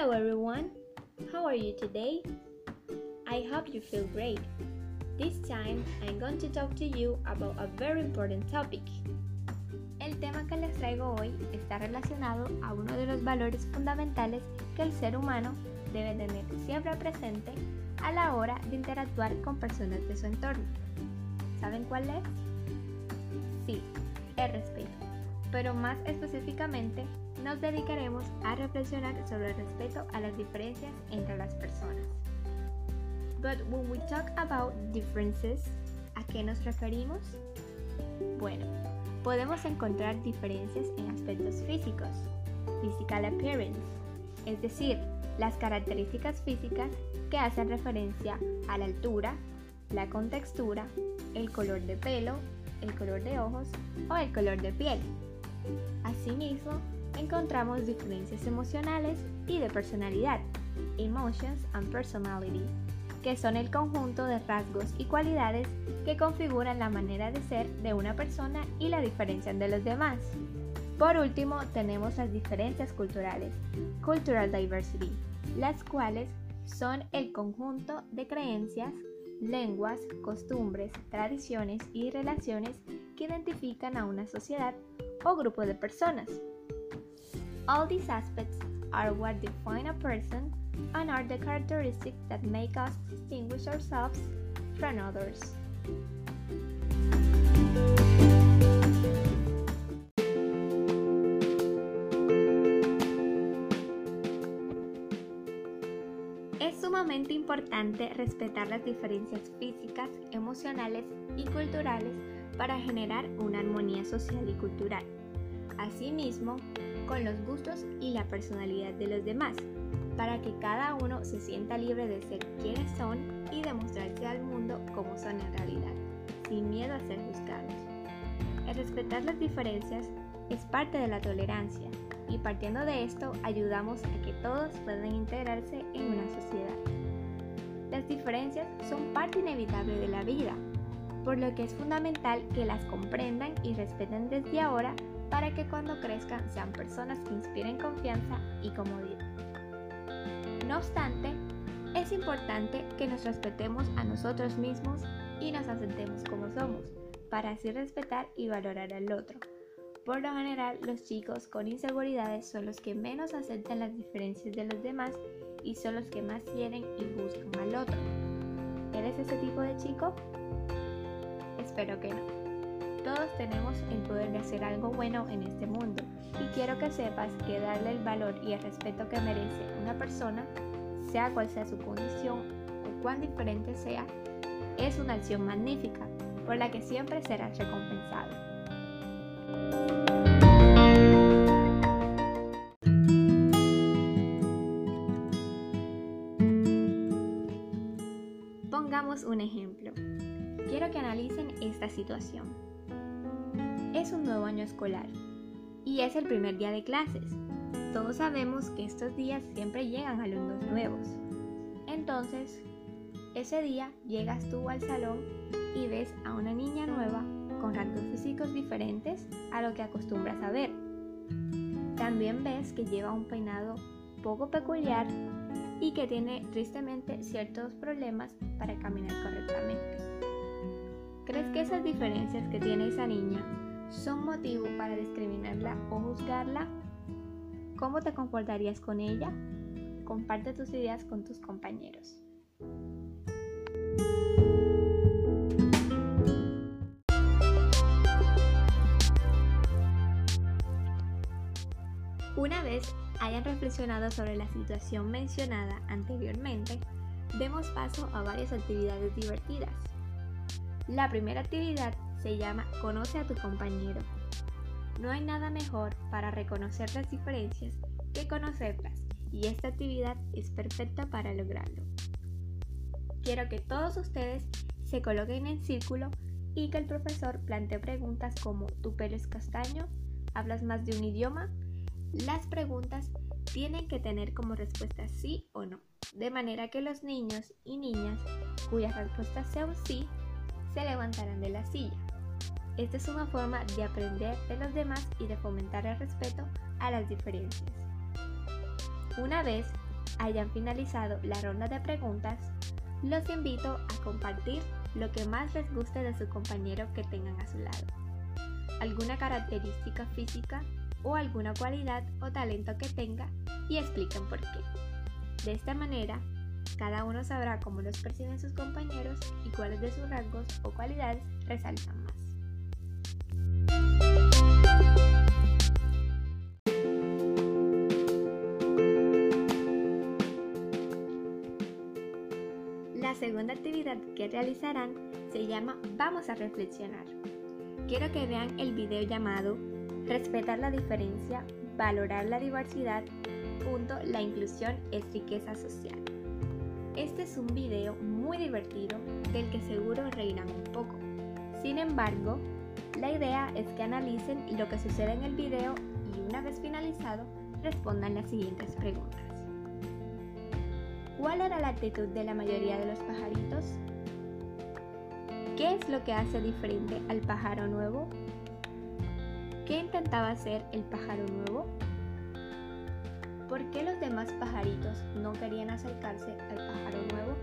Hello everyone, how are you today? I hope you feel great. This time I'm going to talk to you about a very important topic. El tema que les traigo hoy está relacionado a uno de los valores fundamentales que el ser humano debe tener siempre presente a la hora de interactuar con personas de su entorno. ¿Saben cuál es? Sí, el respeto. Pero más específicamente, nos dedicaremos a reflexionar sobre el respeto a las diferencias entre las personas. But when we talk about differences, ¿a qué nos referimos? Bueno, podemos encontrar diferencias en aspectos físicos, physical appearance, es decir, las características físicas que hacen referencia a la altura, la contextura, el color de pelo, el color de ojos o el color de piel. Asimismo, encontramos diferencias emocionales y de personalidad, emotions and personality, que son el conjunto de rasgos y cualidades que configuran la manera de ser de una persona y la diferencian de los demás. Por último, tenemos las diferencias culturales, cultural diversity, las cuales son el conjunto de creencias, lenguas, costumbres, tradiciones y relaciones que identifican a una sociedad o grupo de personas. All these aspects are what define a person and are the characteristics that make us distinguish ourselves from others. Es sumamente importante respetar las diferencias físicas, emocionales y culturales para generar una armonía social y cultural. Asimismo, con los gustos y la personalidad de los demás, para que cada uno se sienta libre de ser quienes son y demostrarse al mundo como son en realidad, sin miedo a ser juzgados. El respetar las diferencias es parte de la tolerancia y partiendo de esto ayudamos a que todos puedan integrarse en una sociedad. Las diferencias son parte inevitable de la vida, por lo que es fundamental que las comprendan y respeten desde ahora para que cuando crezcan sean personas que inspiren confianza y comodidad. No obstante, es importante que nos respetemos a nosotros mismos y nos aceptemos como somos, para así respetar y valorar al otro. Por lo general, los chicos con inseguridades son los que menos aceptan las diferencias de los demás y son los que más quieren y buscan al otro. ¿Eres ese tipo de chico? Espero que no. Todos tenemos el poder de hacer algo bueno en este mundo y quiero que sepas que darle el valor y el respeto que merece una persona, sea cual sea su condición o cuán diferente sea, es una acción magnífica por la que siempre serás recompensado. Pongamos un ejemplo. Quiero que analicen esta situación. Es un nuevo año escolar y es el primer día de clases. Todos sabemos que estos días siempre llegan alumnos nuevos. Entonces, ese día llegas tú al salón y ves a una niña nueva con rasgos físicos diferentes a lo que acostumbras a ver. También ves que lleva un peinado poco peculiar y que tiene tristemente ciertos problemas para caminar correctamente. ¿Crees que esas diferencias que tiene esa niña son motivo para discriminarla o juzgarla? ¿Cómo te comportarías con ella? Comparte tus ideas con tus compañeros. Una vez hayan reflexionado sobre la situación mencionada anteriormente, demos paso a varias actividades divertidas. La primera actividad se llama Conoce a tu compañero. No hay nada mejor para reconocer las diferencias que conocerlas y esta actividad es perfecta para lograrlo. Quiero que todos ustedes se coloquen en círculo y que el profesor plantee preguntas como ¿tu pelo es castaño? ¿Hablas más de un idioma? Las preguntas tienen que tener como respuesta sí o no, de manera que los niños y niñas cuyas respuestas sean sí se levantarán de la silla. Esta es una forma de aprender de los demás y de fomentar el respeto a las diferencias. Una vez hayan finalizado la ronda de preguntas, los invito a compartir lo que más les guste de su compañero que tengan a su lado. Alguna característica física o alguna cualidad o talento que tenga y expliquen por qué. De esta manera, cada uno sabrá cómo los perciben sus compañeros y cuáles de sus rasgos o cualidades resaltan segunda actividad que realizarán se llama Vamos a reflexionar. Quiero que vean el video llamado Respetar la diferencia, valorar la diversidad, punto, la inclusión es riqueza social. Este es un video muy divertido del que seguro reirán un poco. Sin embargo, la idea es que analicen lo que sucede en el video y una vez finalizado respondan las siguientes preguntas. ¿Cuál era la actitud de la mayoría de los pajaritos? ¿Qué es lo que hace diferente al pájaro nuevo? ¿Qué intentaba hacer el pájaro nuevo? ¿Por qué los demás pajaritos no querían acercarse al pájaro nuevo?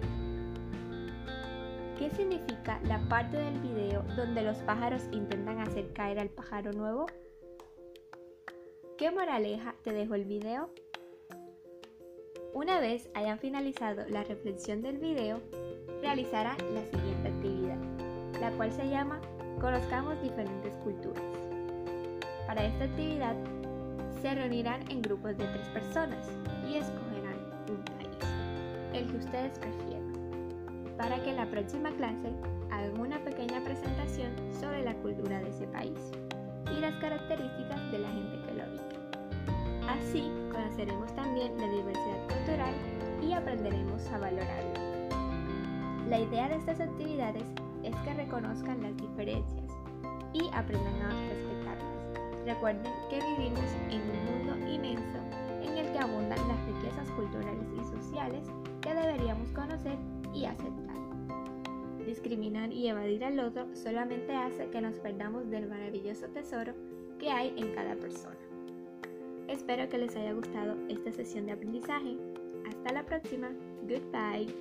¿Qué significa la parte del video donde los pájaros intentan hacer caer al pájaro nuevo? ¿Qué moraleja te dejó el video? Una vez hayan finalizado la reflexión del video, realizarán la siguiente actividad, la cual se llama Conozcamos diferentes culturas. Para esta actividad se reunirán en grupos de tres personas y escogerán un país, el que ustedes prefieran, para que en la próxima clase hagan una pequeña presentación sobre la cultura de ese país y las características de la gente que lo habita. Así conoceremos también la diversidad cultural y aprenderemos a valorarla. La idea de estas actividades es que reconozcan las diferencias y aprendan a respetarlas Recuerden que vivimos en un mundo inmenso en el que abundan las riquezas culturales y sociales que deberíamos conocer y aceptar. Discriminar y evadir al otro solamente hace que nos perdamos del maravilloso tesoro que hay en cada persona. Espero que les haya gustado esta sesión de aprendizaje. Hasta la próxima. Goodbye.